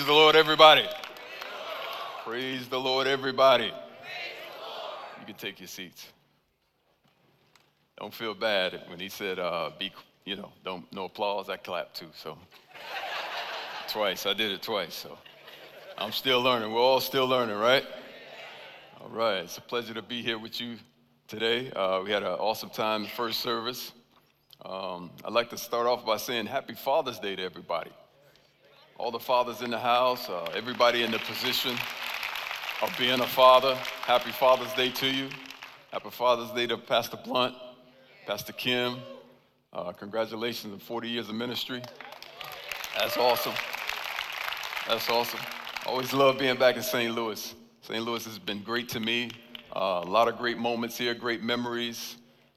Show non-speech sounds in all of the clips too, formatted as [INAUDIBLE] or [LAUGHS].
Praise the Lord, everybody. Praise the Lord, everybody. You can take your seats. Don't feel bad when he said, uh, "Be," you know, don't no applause. I clapped too. So twice, I did it twice. So I'm still learning. We're all still learning, right? All right. It's a pleasure to be here with you today. Uh, we had an awesome time in first service. Um, I'd like to start off by saying Happy Father's Day to everybody all the fathers in the house, uh, everybody in the position of being a father. Happy Father's Day to you. Happy Father's Day to Pastor Blunt, Pastor Kim. Uh, congratulations on 40 years of ministry. That's awesome. That's awesome. Always love being back in St. Louis. St. Louis has been great to me. Uh, a lot of great moments here, great memories.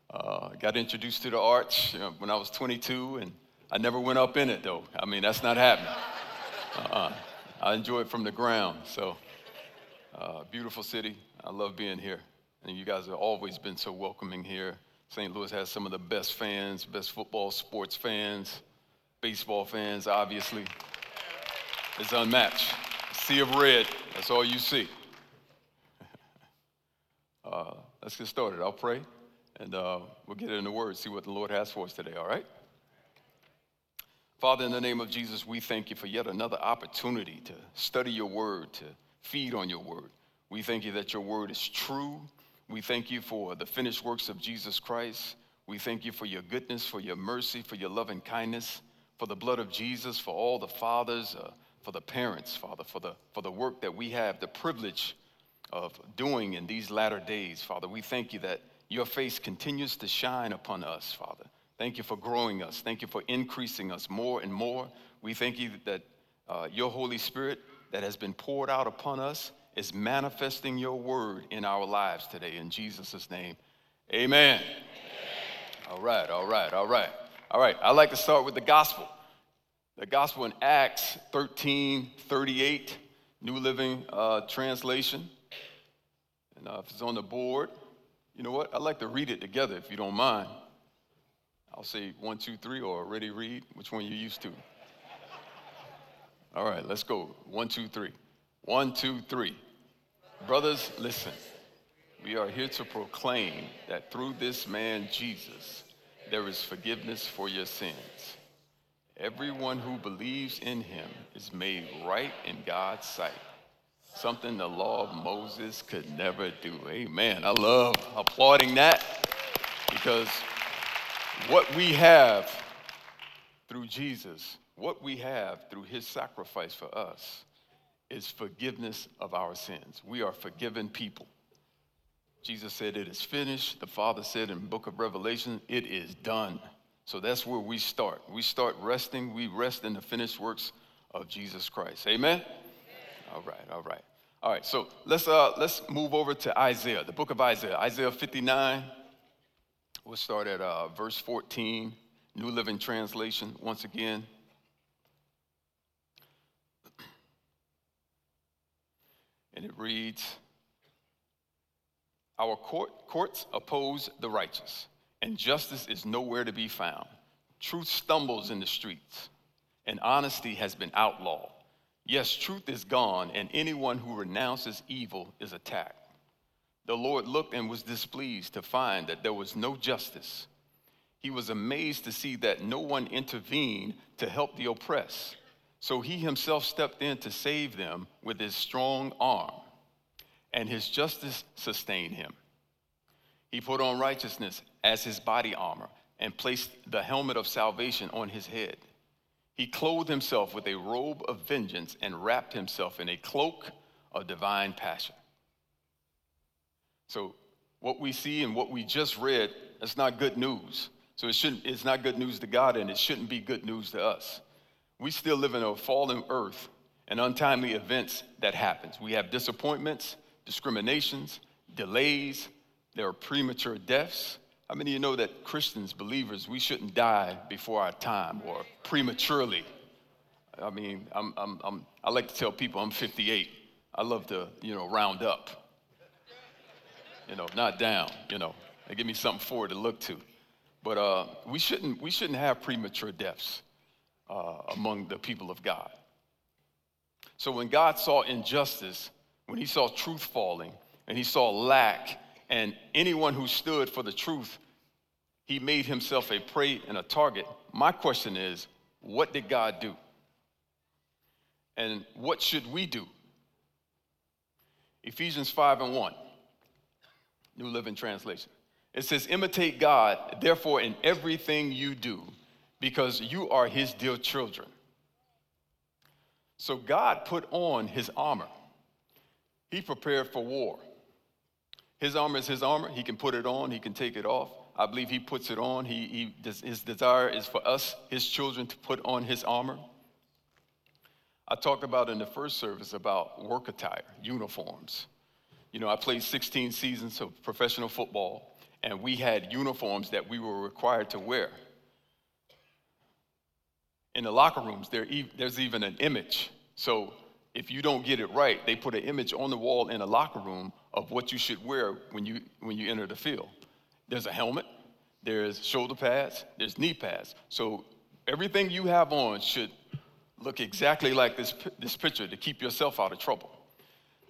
Uh, got introduced to the arch you know, when I was 22, and I never went up in it though. I mean, that's not happening. Uh-uh. I enjoy it from the ground. So, uh, beautiful city. I love being here. And you guys have always been so welcoming here. St. Louis has some of the best fans, best football, sports fans, baseball fans, obviously. It's unmatched. Sea of red, that's all you see. [LAUGHS] uh, let's get started. I'll pray and uh, we'll get into the word, see what the Lord has for us today, all right? Father, in the name of Jesus, we thank you for yet another opportunity to study your word, to feed on your word. We thank you that your word is true. We thank you for the finished works of Jesus Christ. We thank you for your goodness, for your mercy, for your loving kindness, for the blood of Jesus, for all the fathers, uh, for the parents, Father, for the, for the work that we have the privilege of doing in these latter days, Father. We thank you that your face continues to shine upon us, Father. Thank you for growing us. Thank you for increasing us more and more. We thank you that uh, your Holy Spirit that has been poured out upon us is manifesting your word in our lives today. In Jesus' name, amen. amen. All right, all right, all right. All right, I'd like to start with the gospel. The gospel in Acts 13 38, New Living uh, Translation. And uh, if it's on the board, you know what? I'd like to read it together if you don't mind. I'll say one, two, three, or ready read. Which one you used to? All right, let's go. One, two, three. One, two, three. Brothers, listen. We are here to proclaim that through this man Jesus, there is forgiveness for your sins. Everyone who believes in him is made right in God's sight. Something the law of Moses could never do. Amen. I love applauding that because what we have through Jesus, what we have through his sacrifice for us, is forgiveness of our sins. We are forgiven people. Jesus said, It is finished. The Father said in book of Revelation, It is done. So that's where we start. We start resting. We rest in the finished works of Jesus Christ. Amen? Amen. All right, all right. All right, so let's, uh, let's move over to Isaiah, the book of Isaiah, Isaiah 59. We'll start at uh, verse 14, New Living Translation, once again. [CLEARS THROAT] And it reads Our court, courts oppose the righteous, and justice is nowhere to be found. Truth stumbles in the streets, and honesty has been outlawed. Yes, truth is gone, and anyone who renounces evil is attacked. The Lord looked and was displeased to find that there was no justice. He was amazed to see that no one intervened to help the oppressed. So he himself stepped in to save them with his strong arm, and his justice sustained him. He put on righteousness as his body armor and placed the helmet of salvation on his head. He clothed himself with a robe of vengeance and wrapped himself in a cloak of divine passion. So, what we see and what we just read, that's not good news. So it shouldn't, it's not good news to God, and it shouldn't be good news to us. We still live in a fallen earth and untimely events that happens. We have disappointments, discriminations, delays, there are premature deaths. How many of you know that Christians, believers, we shouldn't die before our time or prematurely? I mean, I'm, I'm, I'm, I like to tell people I'm 58. I love to, you know, round up. You know, not down, you know. They give me something forward to look to. But uh, we, shouldn't, we shouldn't have premature deaths uh, among the people of God. So when God saw injustice, when he saw truth falling, and he saw lack, and anyone who stood for the truth, he made himself a prey and a target. My question is, what did God do? And what should we do? Ephesians 5 and 1, New Living Translation. It says, Imitate God, therefore, in everything you do, because you are his dear children. So God put on his armor. He prepared for war. His armor is his armor. He can put it on, he can take it off. I believe he puts it on. He, he, his desire is for us, his children, to put on his armor. I talked about in the first service about work attire, uniforms. You know, I played 16 seasons of professional football, and we had uniforms that we were required to wear. In the locker rooms, there, there's even an image. So if you don't get it right, they put an image on the wall in a locker room of what you should wear when you, when you enter the field. There's a helmet, there's shoulder pads, there's knee pads. So everything you have on should look exactly like this, this picture to keep yourself out of trouble.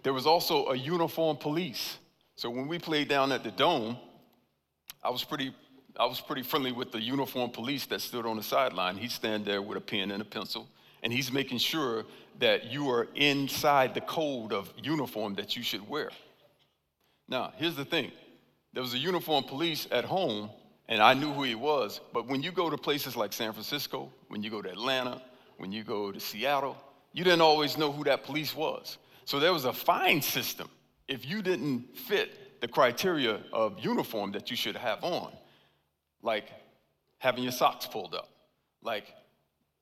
There was also a uniform police. So when we played down at the dome, I was pretty, I was pretty friendly with the uniform police that stood on the sideline. He'd stand there with a pen and a pencil, and he's making sure that you are inside the code of uniform that you should wear. Now, here's the thing there was a uniform police at home, and I knew who he was, but when you go to places like San Francisco, when you go to Atlanta, when you go to Seattle, you didn't always know who that police was. So there was a fine system if you didn't fit the criteria of uniform that you should have on, like having your socks pulled up, like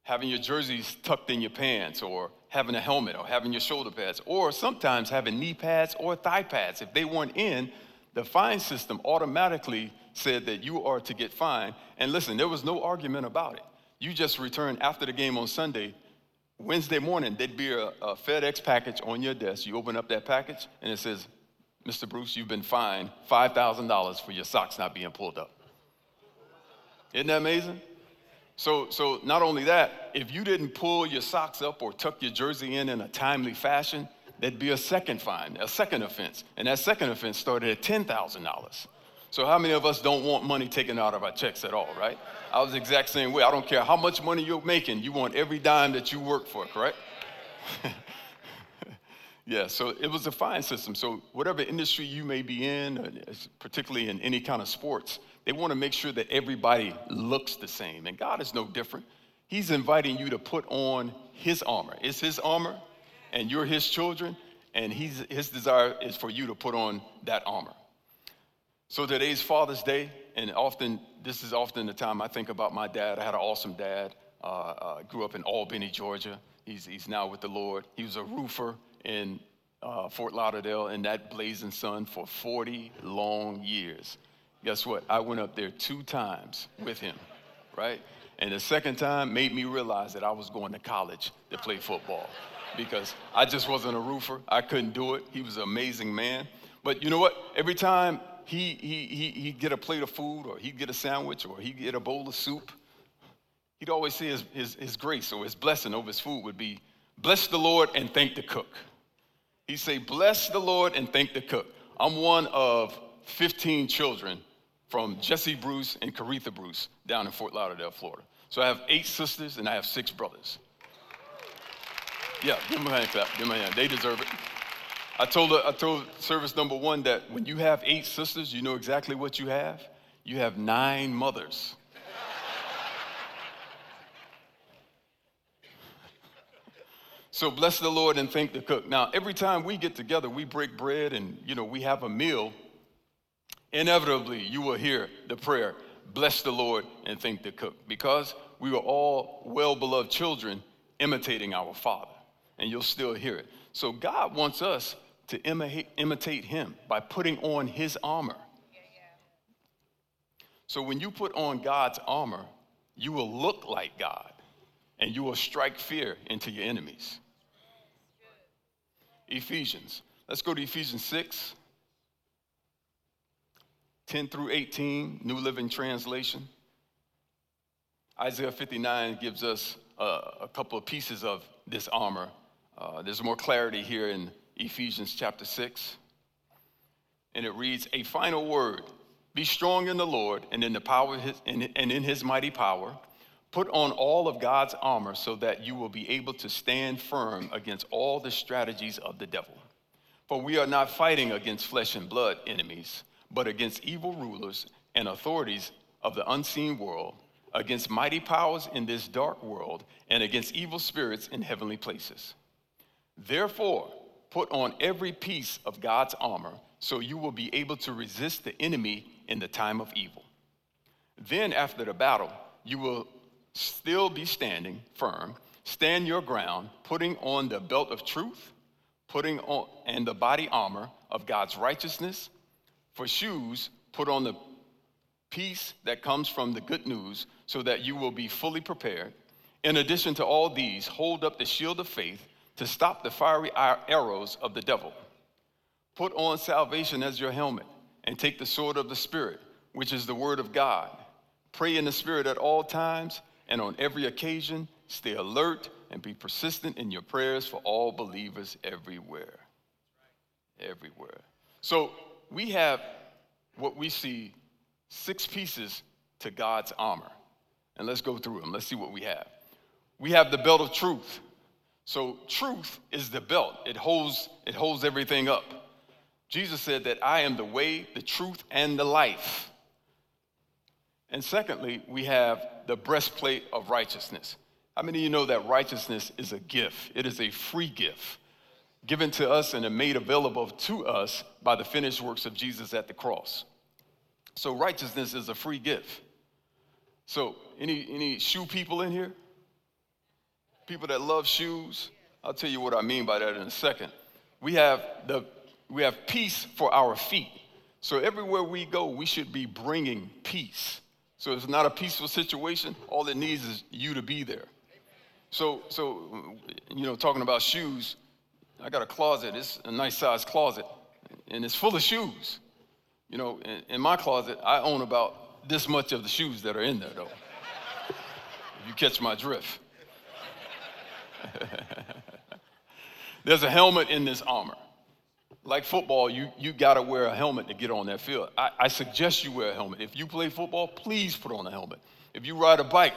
having your jerseys tucked in your pants, or having a helmet, or having your shoulder pads, or sometimes having knee pads or thigh pads. If they weren't in, the fine system automatically said that you are to get fined. And listen, there was no argument about it. You just return after the game on Sunday. Wednesday morning, there'd be a, a FedEx package on your desk. You open up that package, and it says, Mr. Bruce, you've been fined $5,000 for your socks not being pulled up. Isn't that amazing? So, so not only that, if you didn't pull your socks up or tuck your jersey in in a timely fashion, there'd be a second fine, a second offense. And that second offense started at $10,000. So how many of us don't want money taken out of our checks at all, right? I was the exact same way. I don't care how much money you're making, you want every dime that you work for, correct? [LAUGHS] yeah, so it was a fine system. So whatever industry you may be in, uh, particularly in any kind of sports, they want to make sure that everybody looks the same. And God is no different. He's inviting you to put on his armor. It's his armor, and you're his children, and he's, his desire is for you to put on that armor. So today's Father's Day, and often this is often the time I think about my dad. I had an awesome dad. Uh, uh, grew up in Albany, Georgia. He's, he's now with the Lord. He was a roofer in uh, Fort Lauderdale in that blazing sun for 40 long years. Guess what? I went up there two times with him, right? And the second time made me realize that I was going to college to play football because I just wasn't a roofer. I couldn't do it. He was an amazing man. But you know what? Every time he, he, he, he'd get a plate of food or he'd get a sandwich or he'd get a bowl of soup, he'd always say his, his, his grace or his blessing over his food would be, bless the Lord and thank the cook. He'd say, bless the Lord and thank the cook. I'm one of 15 children from Jesse Bruce and Caritha Bruce down in Fort Lauderdale, Florida. So I have eight sisters and I have six brothers. Yeah, give them a hand clap. Give them a hand. They deserve it. I told, I told service number one that when you have eight sisters, you know exactly what you have? You have nine mothers. so bless the Lord and thank the cook. Now, every time we get together, we break bread and, you know, we have a meal. Inevitably, you will hear the prayer, bless the Lord and thank the cook because we were all well beloved children imitating our Father. And you'll still hear it. So God wants us to imitate, Him by putting on His armor. So when you put on God's armor, you will look like God and you will strike fear into your enemies. Ephesians. Let's go to Ephesians 6, 10 through 18, New Living Translation. Isaiah 59 gives us uh, a couple of pieces of this armor. Uh, there's more clarity here in Ephesians chapter 6. And it reads, A final word be strong in the Lord and in the power his, and in his mighty power. Put on all of God's armor so that you will be able to stand firm against all the strategies of the devil. For we are not fighting against flesh and blood enemies, but against evil rulers and authorities of the unseen world, against mighty powers in this dark world, and against evil spirits in heavenly places. Therefore, put on every piece of God's armor so you will be able to resist the enemy in the time of evil. Then, after the battle, you will still be standing firm. Stand your ground, putting on the belt of truth, putting on and the body armor of God's righteousness. For shoes, put on the peace that comes from the good news, so that you will be fully prepared. In addition to all these, hold up the shield of faith to stop the fiery arrows of the devil. Put on salvation as your helmet and take the sword of the Spirit, which is the word of God. Pray in the Spirit at all times and on every occasion. Stay alert and be persistent in your prayers for all believers everywhere. Everywhere. So we have what we see six pieces to God's armor. And let's go through them. Let's see what we have. We have the belt of truth. So truth is the belt. It holds it holds everything up. Jesus said that I am the way, the truth, and the life. And secondly, we have the breastplate of righteousness. How many of you know that righteousness is a gift? It is a free gift given to us and made available to us by the finished works of Jesus at the cross. So righteousness is a free gift. So any any shoe people in here? People that love shoes? I'll tell you what I mean by that in a second. We have the we have peace for our feet. So everywhere we go, we should be bringing peace. So it's not a peaceful situation. All it needs is you to be there. So, so you know, talking about shoes, I got a closet. It's a nice sized closet, and it's full of shoes. You know, in, in my closet, I own about this much of the shoes that are in there, though. if you catch my drift. [LAUGHS] There's a helmet in this armor like football, you, you got to wear a helmet to get on that field. I, I suggest you wear a helmet. If you play football, please put on a helmet. If you ride a bike,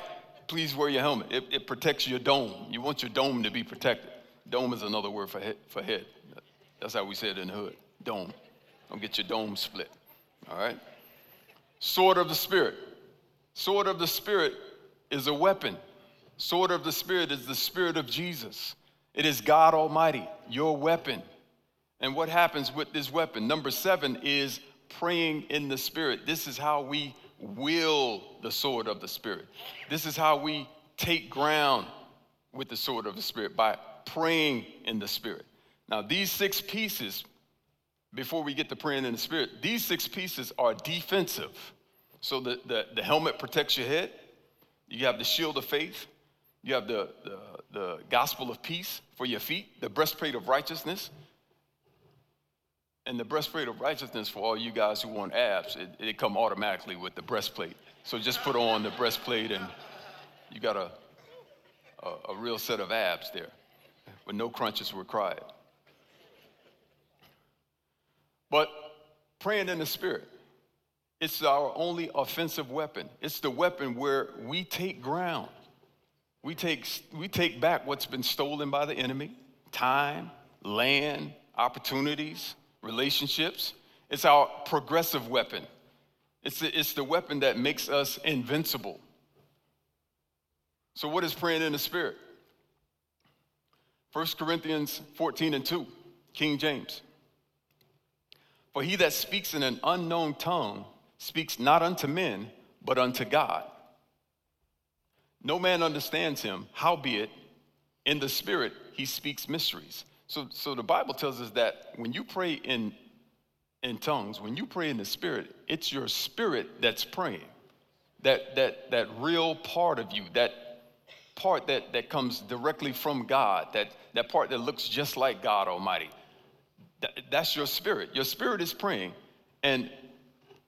please wear your helmet. It, it protects your dome. You want your dome to be protected. Dome is another word for head, for head. That's how we say it in the hood. Dome. Don't get your dome split. All right? Sword of the Spirit. Sword of the Spirit is a weapon. Sword of the Spirit is the Spirit of Jesus. It is God Almighty, your weapon. And what happens with this weapon? Number seven is praying in the Spirit. This is how we will the sword of the Spirit. This is how we take ground with the sword of the Spirit by praying in the Spirit. Now, these six pieces, before we get to praying in the Spirit, these six pieces are defensive. So the, the, the helmet protects your head, you have the shield of faith, you have the, the, the gospel of peace for your feet, the breastplate of righteousness and the breastplate of righteousness for all you guys who want abs, it, it come automatically with the breastplate. So just put on the breastplate and you got a, a, a real set of abs there with no crunches required. But praying in the spirit, it's our only offensive weapon. It's the weapon where we take ground. We take, we take back what's been stolen by the enemy time, land, opportunities relationships. It's our progressive weapon. It's the, it's the weapon that makes us invincible. So, what is praying in the Spirit? 1 Corinthians 14 and 2, King James. For he that speaks in an unknown tongue speaks not unto men, but unto God. No man understands him, howbeit, in the Spirit he speaks mysteries. So, so the Bible tells us that when you pray in, in tongues, when you pray in the Spirit, it's your spirit that's praying. That, that, that real part of you, that part that, that comes directly from God, that, that part that looks just like God Almighty. That, that's your spirit. Your spirit is praying. And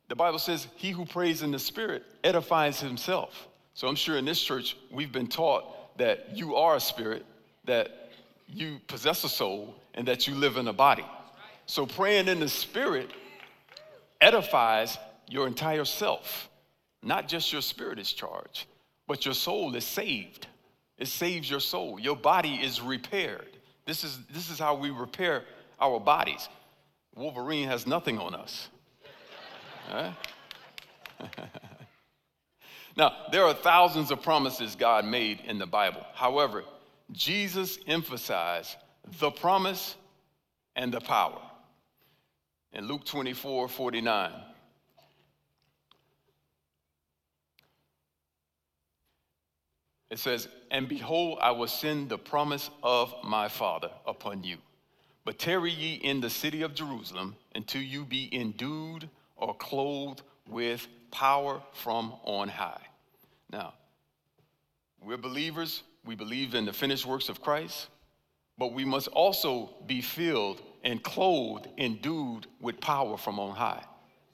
the Bible says, He who prays in the Spirit edifies himself. So I'm sure in this church, we've been taught that you are a spirit, that you possess a soul, and that you live in a body. So praying in the Spirit edifies your entire self. Not just your spirit is charged, but your soul is saved. It saves your soul. Your body is repaired. This is, this is how we repair our bodies. Wolverine has nothing on us. [LAUGHS] now, there are thousands of promises God made in the Bible. However, Jesus emphasized the promise and the power. In Luke 24 49, it says, And behold, I will send the promise of my Father upon you. But tarry ye in the city of Jerusalem until you be endued or clothed with power from on high. Now, we're believers. We believe in the finished works of Christ, but we must also be filled and clothed, endued with power from on high.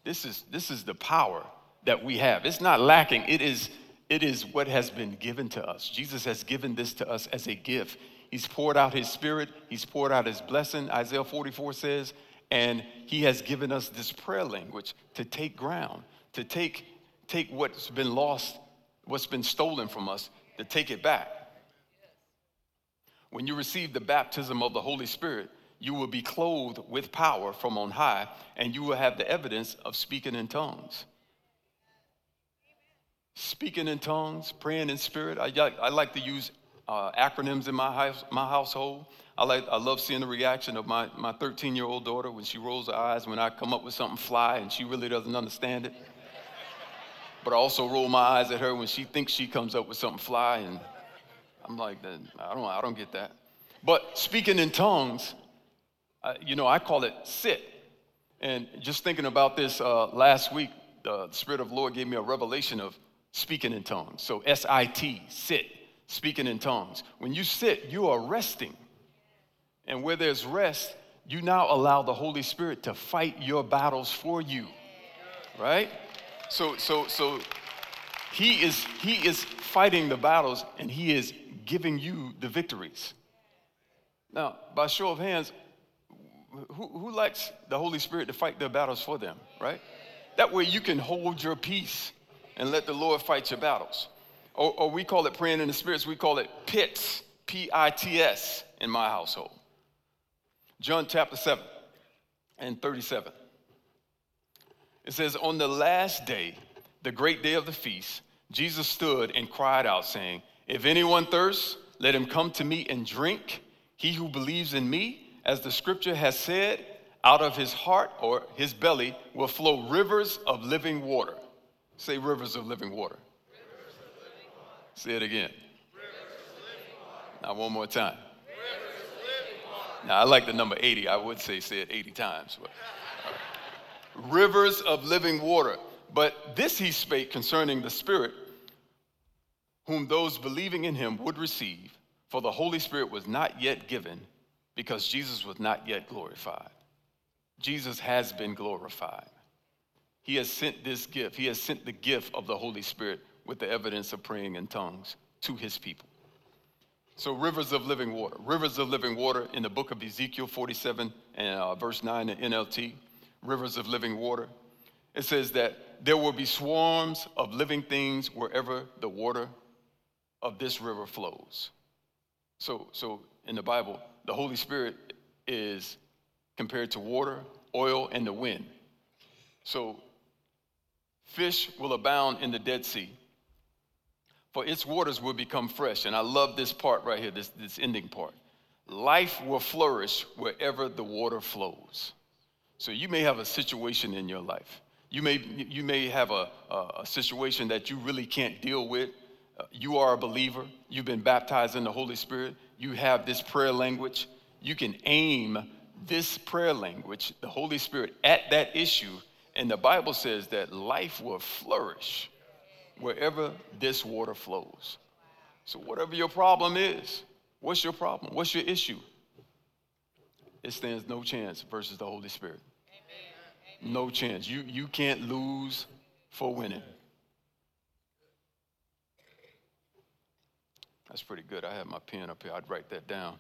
This is, this is the power that we have. It's not lacking, it is, it is what has been given to us. Jesus has given this to us as a gift. He's poured out his spirit, he's poured out his blessing. Isaiah 44 says, and he has given us this prayer language to take ground, to take, take what's been lost, what's been stolen from us, to take it back. When you receive the baptism of the Holy Spirit, you will be clothed with power from on high, and you will have the evidence of speaking in tongues. Speaking in tongues, praying in spirit. I, I like to use uh, acronyms in my, house, my household. I, like, I love seeing the reaction of my, my 13 year old daughter when she rolls her eyes when I come up with something fly and she really doesn't understand it. But I also roll my eyes at her when she thinks she comes up with something fly and I'm like, I don't, I don't get that. But speaking in tongues, uh, you know, I call it sit. And just thinking about this uh, last week, the Spirit of the Lord gave me a revelation of speaking in tongues. So S I T, sit, speaking in tongues. When you sit, you are resting. And where there's rest, you now allow the Holy Spirit to fight your battles for you. Right? So so so he is he is fighting the battles and he is giving you the victories. Now, by show of hands, who, who likes the Holy Spirit to fight their battles for them, right? That way you can hold your peace and let the Lord fight your battles. Or, or we call it praying in the spirits, we call it pits, P I T S, in my household. John chapter 7 and 37. It says, On the last day, the great day of the feast, Jesus stood and cried out, saying, If anyone thirsts, let him come to me and drink. He who believes in me, as the scripture has said, out of his heart or his belly will flow rivers of living water. Say rivers of living water. Of living water. Say it again. Now, one more time. Now, I like the number 80. I would say say it 80 times. But. Rivers of living water. But this he spake concerning the Spirit, whom those believing in him would receive, for the Holy Spirit was not yet given because Jesus was not yet glorified. Jesus has been glorified. He has sent this gift, he has sent the gift of the Holy Spirit with the evidence of praying in tongues to his people. So, rivers of living water. Rivers of living water in the book of Ezekiel 47 and uh, verse 9 in NLT. Rivers of living water. It says that there will be swarms of living things wherever the water of this river flows. So, so in the Bible, the Holy Spirit is compared to water, oil, and the wind. So, fish will abound in the Dead Sea for its waters will become fresh. And I love this part right here, this, this ending part. Life will flourish wherever the water flows. So you may have a situation in your life. You may, you may have a, a, situation that you really can't deal with. Uh, you are a believer. You've been baptized in the Holy Spirit. You have this prayer language. You can aim this prayer language, the Holy Spirit, at that issue. And the Bible says that life will flourish wherever this water flows. So, whatever your problem is, what's your problem? What's your issue? It stands no chance versus the Holy Spirit. No chance. You, you can't lose for winning. That's pretty good. I have my pen up here. I'd write that down.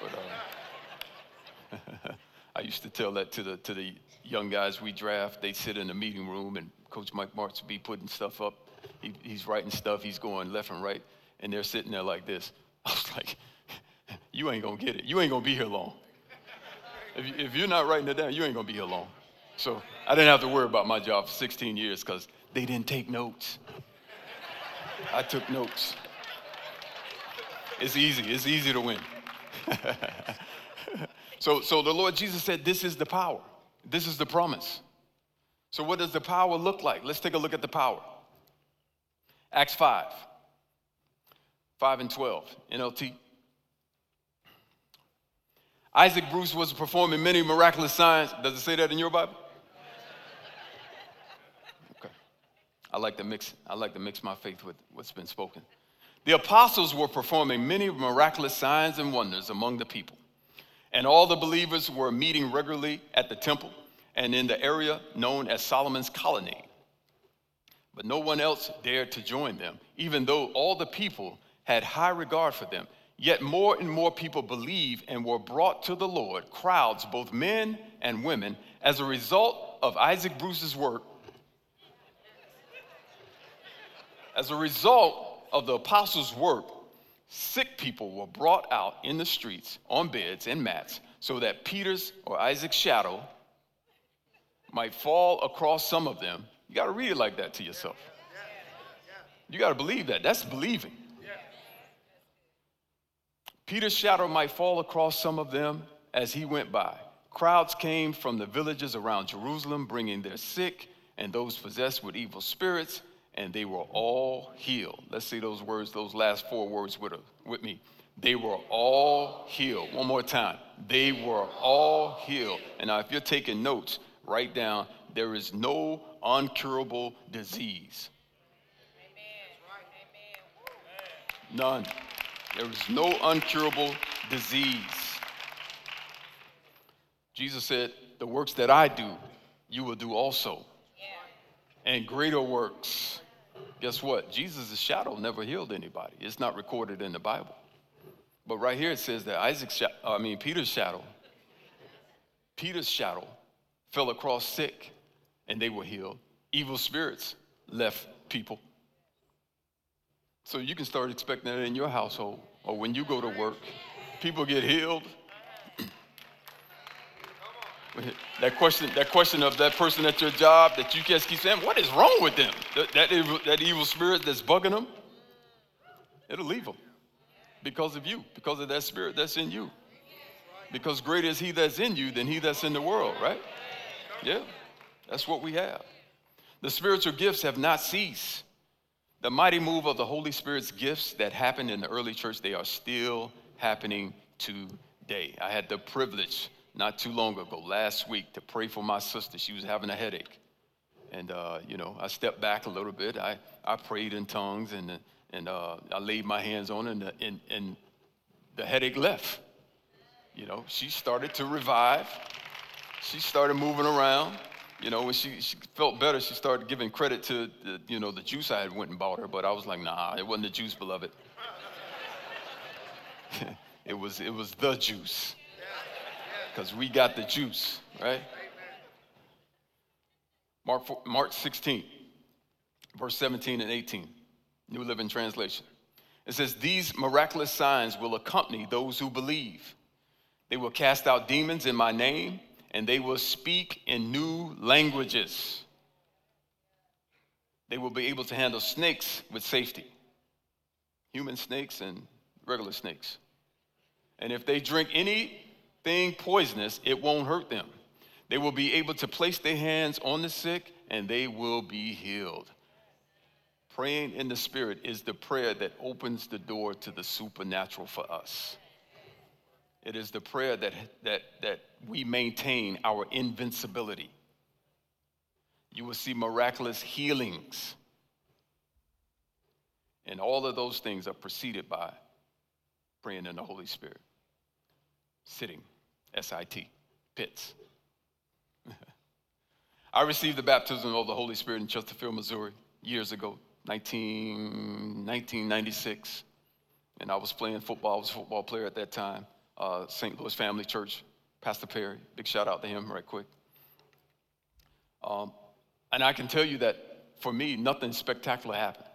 But uh, [LAUGHS] I used to tell that to the to the young guys we draft. They'd sit in the meeting room, and Coach Mike Martz would be putting stuff up. He, he's writing stuff. He's going left and right, and they're sitting there like this. [LAUGHS] I was like, [LAUGHS] "You ain't gonna get it. You ain't gonna be here long. If, you, if you're not writing it down, you ain't gonna be here long." So I didn't have to worry about my job for 16 years because they didn't take notes. I took notes. It's easy. It's easy to win. [LAUGHS] so, so the Lord Jesus said, This is the power. This is the promise. So, what does the power look like? Let's take a look at the power. Acts 5, 5 and 12, NLT. Isaac Bruce was performing many miraculous signs. Does it say that in your Bible? Okay. I like to mix, I like to mix my faith with what's been spoken. The apostles were performing many miraculous signs and wonders among the people. And all the believers were meeting regularly at the temple and in the area known as Solomon's colonnade. But no one else dared to join them, even though all the people had high regard for them. Yet more and more people believed and were brought to the Lord, crowds, both men and women, as a result of Isaac Bruce's work. As a result of the apostles' work, sick people were brought out in the streets on beds and mats so that Peter's or Isaac's shadow might fall across some of them. You got to read it like that to yourself. You got to believe that. That's believing. Peter's shadow might fall across some of them as he went by. Crowds came from the villages around Jerusalem, bringing their sick and those possessed with evil spirits and they were all healed. Let's see those words, those last four words with, with me. They were all healed. One more time. They were all healed. And now, if you're taking notes, write down there is no uncurable disease. None. There is no uncurable disease. Jesus said, The works that I do, you will do also. And greater works Guess what? Jesus' shadow never healed anybody. It's not recorded in the Bible. But right here it says that Isaac's, shadow, I mean, Peter's shadow, Peter's shadow fell across sick and they were healed. Evil spirits left people. So you can start expecting that in your household or when you go to work. People get healed [CLEARS THROAT] that question, that question of that person at your job that you just keep saying, what is wrong with them? That, that, evil, that evil spirit that's bugging them, it'll leave them because of you, because of that spirit that's in you. Because greater is he that's in you than he that's in the world, right? Yeah, that's what we have. The spiritual gifts have not ceased. The mighty move of the Holy Spirit's gifts that happened in the early church, they are still happening today. I had the privilege not too long ago, last week, to pray for my sister. She was having a headache. And, uh, you know, I stepped back a little bit. I, I prayed in tongues and, and uh, I laid my hands on her, and, and, and the headache left. You know, she started to revive. She started moving around. You know, when she, she felt better, she started giving credit to, the, you know, the juice I had went and bought her. But I was like, nah, it wasn't the juice, beloved. [LAUGHS] it, was, it was the juice because we got the juice, right? Mark, Mark 16, verse 17 and 18, New Living Translation. It says, These miraculous signs will accompany those who believe. They will cast out demons in my name, and they will speak in new languages. They will be able to handle snakes with safety human snakes and regular snakes. And if they drink anything poisonous, it won't hurt them. They will be able to place their hands on the sick and they will be healed. Praying in the Spirit is the prayer that opens the door to the supernatural for us. It is the prayer that, that, that we maintain our invincibility. You will see miraculous healings. And all of those things are preceded by praying in the Holy Spirit. Sitting, S I T, pits. [LAUGHS] I received the baptism of the Holy Spirit in Chesterfield, Missouri, years ago, 19, 1996. And I was playing football. I was a football player at that time. Uh, St. Louis Family Church, Pastor Perry. Big shout out to him, right quick. Um, and I can tell you that for me, nothing spectacular happened.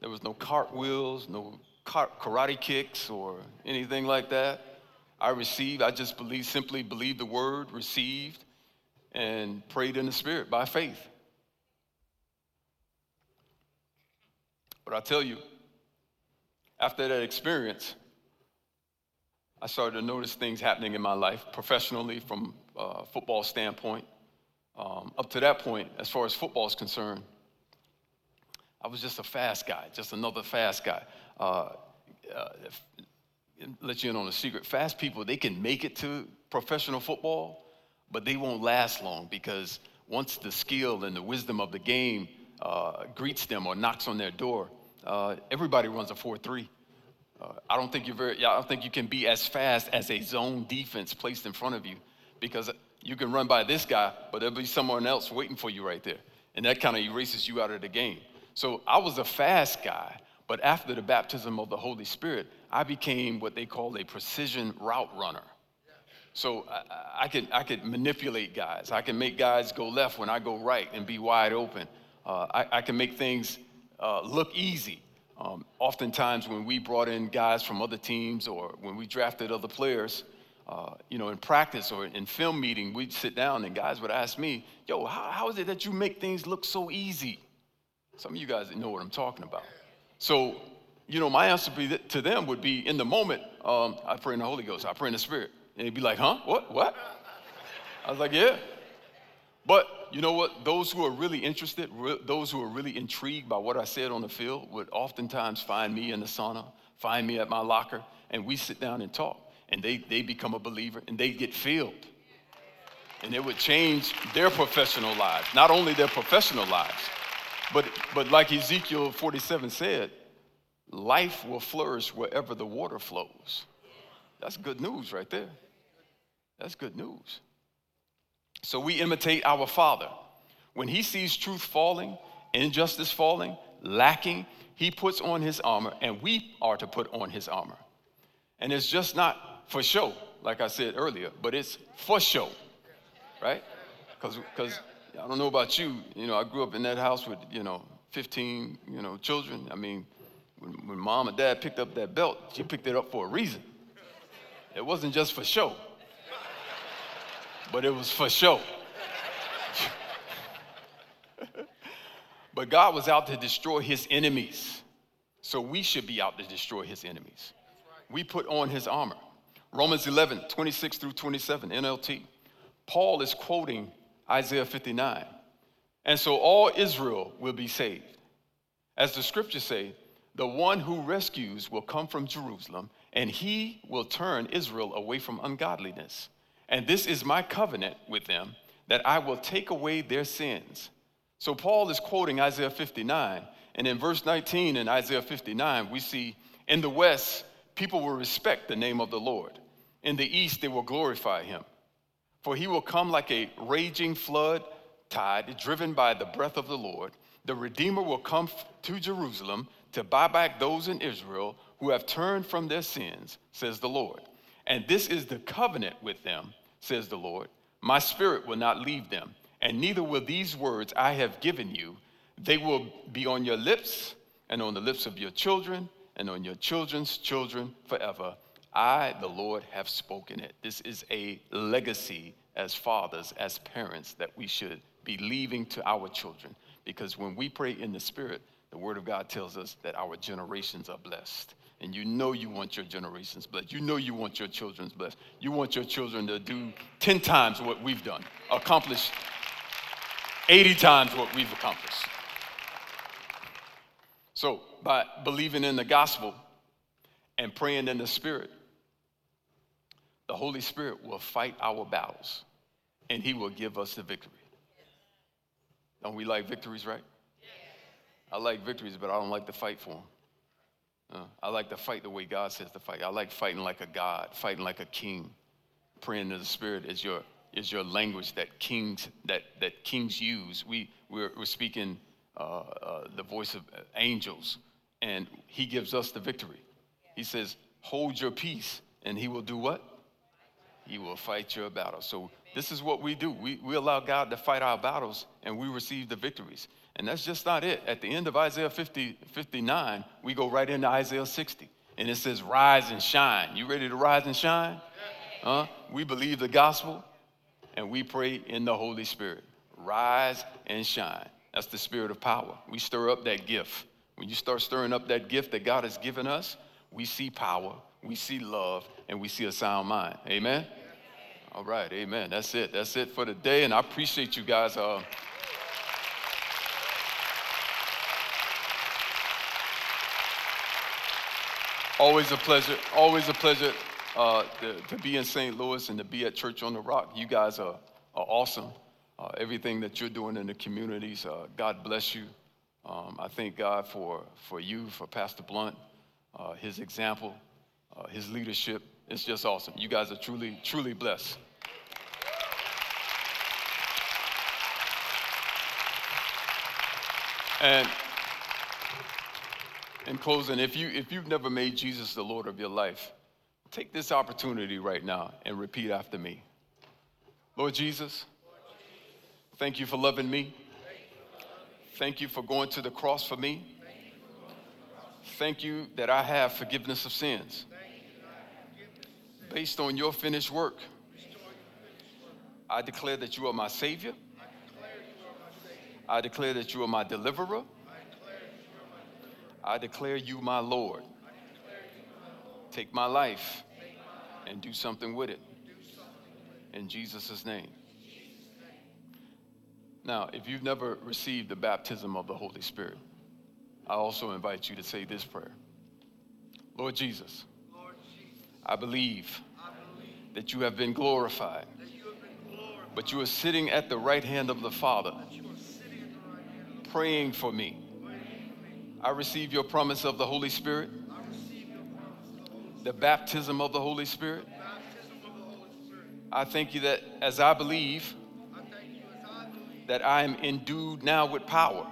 There was no cartwheels, no karate kicks, or anything like that. I received, I just simply believed the word, received, and prayed in the spirit by faith. But I tell you, after that experience, I started to notice things happening in my life professionally from a football standpoint. Um, up to that point, as far as football is concerned, I was just a fast guy, just another fast guy. Uh, uh, let you in on a secret. Fast people, they can make it to professional football, but they won't last long because once the skill and the wisdom of the game uh, greets them or knocks on their door, uh, everybody runs a 4 3. Uh, I don't think you're very, I don't think you can be as fast as a zone defense placed in front of you because you can run by this guy, but there'll be someone else waiting for you right there. And that kind of erases you out of the game. So I was a fast guy, but after the baptism of the Holy Spirit, I became what they call a precision route runner. So I, I could, I could manipulate guys. I can make guys go left when I go right and be wide open. Uh, I, I, can make things uh, look easy. Um, oftentimes, when we brought in guys from other teams or when we drafted other players, uh, you know, in practice or in film meeting, we'd sit down and guys would ask me, Yo, how, how is it that you make things look so easy? Some of you guys know what I'm talking about. So, you know, my answer to them would be in the moment, um, I pray in the Holy Ghost, I pray in the Spirit. And they'd be like, huh? What? What? I was like, yeah. But you know what? Those who are really interested, re- those who are really intrigued by what I said on the field would oftentimes find me in the sauna, find me at my locker, and we sit down and talk. And they, they become a believer and they get filled. And it would change their professional lives, not only their professional lives, but, but like Ezekiel 47 said, life will flourish wherever the water flows. That's good news right there. That's good news. So we imitate our Father. When he sees truth falling, injustice falling, lacking, he puts on his armor, and we are to put on his armor. And it's just not for show, like I said earlier, but it's for show, right? Because I don't know about you, you know, I grew up in that house with, you know, 15, you know, children. I mean, when, when mom and dad picked up that belt, she picked it up for a reason. It wasn't just for show, but it was for show. but God was out to destroy his enemies. So we should be out to destroy his enemies. We put on his armor. Romans 11, 26 through 27, NLT. Paul is quoting Isaiah 59. And so all Israel will be saved. As the scriptures say, the one who rescues will come from Jerusalem, and he will turn Israel away from ungodliness. And this is my covenant with them, that I will take away their sins. So Paul is quoting Isaiah 59. And in verse 19 in Isaiah 59, we see in the west, people will respect the name of the Lord. In the east, they will glorify him. For he will come like a raging flood tide, driven by the breath of the Lord. The Redeemer will come to Jerusalem to buy back those in Israel who have turned from their sins, says the Lord. And this is the covenant with them, says the Lord. My spirit will not leave them, and neither will these words I have given you. They will be on your lips and on the lips of your children and on your children's children forever. I, the Lord, have spoken it. This is a legacy as fathers, as parents, that we should be leaving to our children. Because when we pray in the Spirit, the Word of God tells us that our generations are blessed. And you know you want your generations blessed. You know you want your children's blessed. You want your children to do 10 times what we've done, accomplish 80 times what we've accomplished. So, by believing in the gospel and praying in the Spirit, the Holy Spirit will fight our battles and He will give us the victory. Don't we like victories, right? I like victories, but I don't like to fight for them. Uh, I like to fight the way God says to fight. I like fighting like a God, fighting like a king. Praying to the Spirit is your is your language that kings that that kings use. We we're, we're speaking uh, uh, the voice of angels, and He gives us the victory. He says, "Hold your peace," and He will do what? He will fight your battle. So this is what we do. We, we allow God to fight our battles and we receive the victories. And that's just not it. At the end of Isaiah 50, 59, we go right into Isaiah 60. And it says, Rise and shine. You ready to rise and shine? Huh? We believe the gospel and we pray in the Holy Spirit. Rise and shine. That's the spirit of power. We stir up that gift. When you start stirring up that gift that God has given us, we see power, we see love, and we see a sound mind. Amen? All right, amen. That's it. That's it for today. And I appreciate you guys. Uh, always a pleasure. Always a pleasure uh, to, to, be in St. Louis and to be at Church on the Rock. You guys are, are awesome. Uh, everything that you're doing in the communities, uh, God bless you. Um, I thank God for, for you, for Pastor Blunt, uh, his example, uh, his leadership. It's just awesome. You guys are truly, truly blessed. And in closing, if, you, if you've never made Jesus the Lord of your life, take this opportunity right now and repeat after me Lord Jesus, thank you for loving me. Thank you for going to the cross for me. Thank you that I have forgiveness of sins based on your finished work. I declare that you are my Savior. I declare that you are my deliverer. I declare you my Lord. Take my life and do something with it. In Jesus' name. Now, if you've never received the baptism of the Holy Spirit, I also invite you to say this prayer Lord Jesus, I believe that you have been glorified, but you are sitting at the right hand of the Father praying for me. I receive your promise of the Holy Spirit, the baptism of the Holy Spirit. I thank you that as I believe, that I am endued now with power.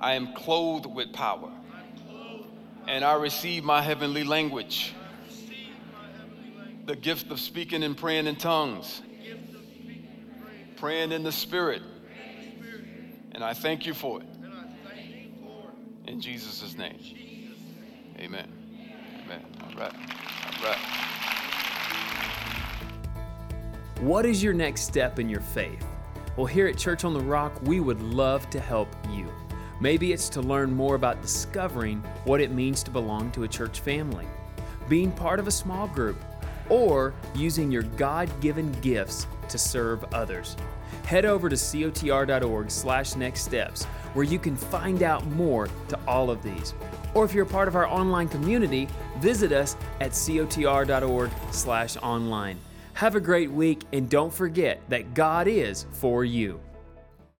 I am clothed with power. And I receive my heavenly language, the gift of speaking and praying in tongues, praying in the Spirit and I thank you for it. In Jesus' name. Amen. Amen. All right. All right. What is your next step in your faith? Well, here at Church on the Rock, we would love to help you. Maybe it's to learn more about discovering what it means to belong to a church family, being part of a small group, or using your God given gifts to serve others head over to cotr.org slash next steps where you can find out more to all of these. Or if you're a part of our online community, visit us at cotr.org slash online. Have a great week and don't forget that God is for you.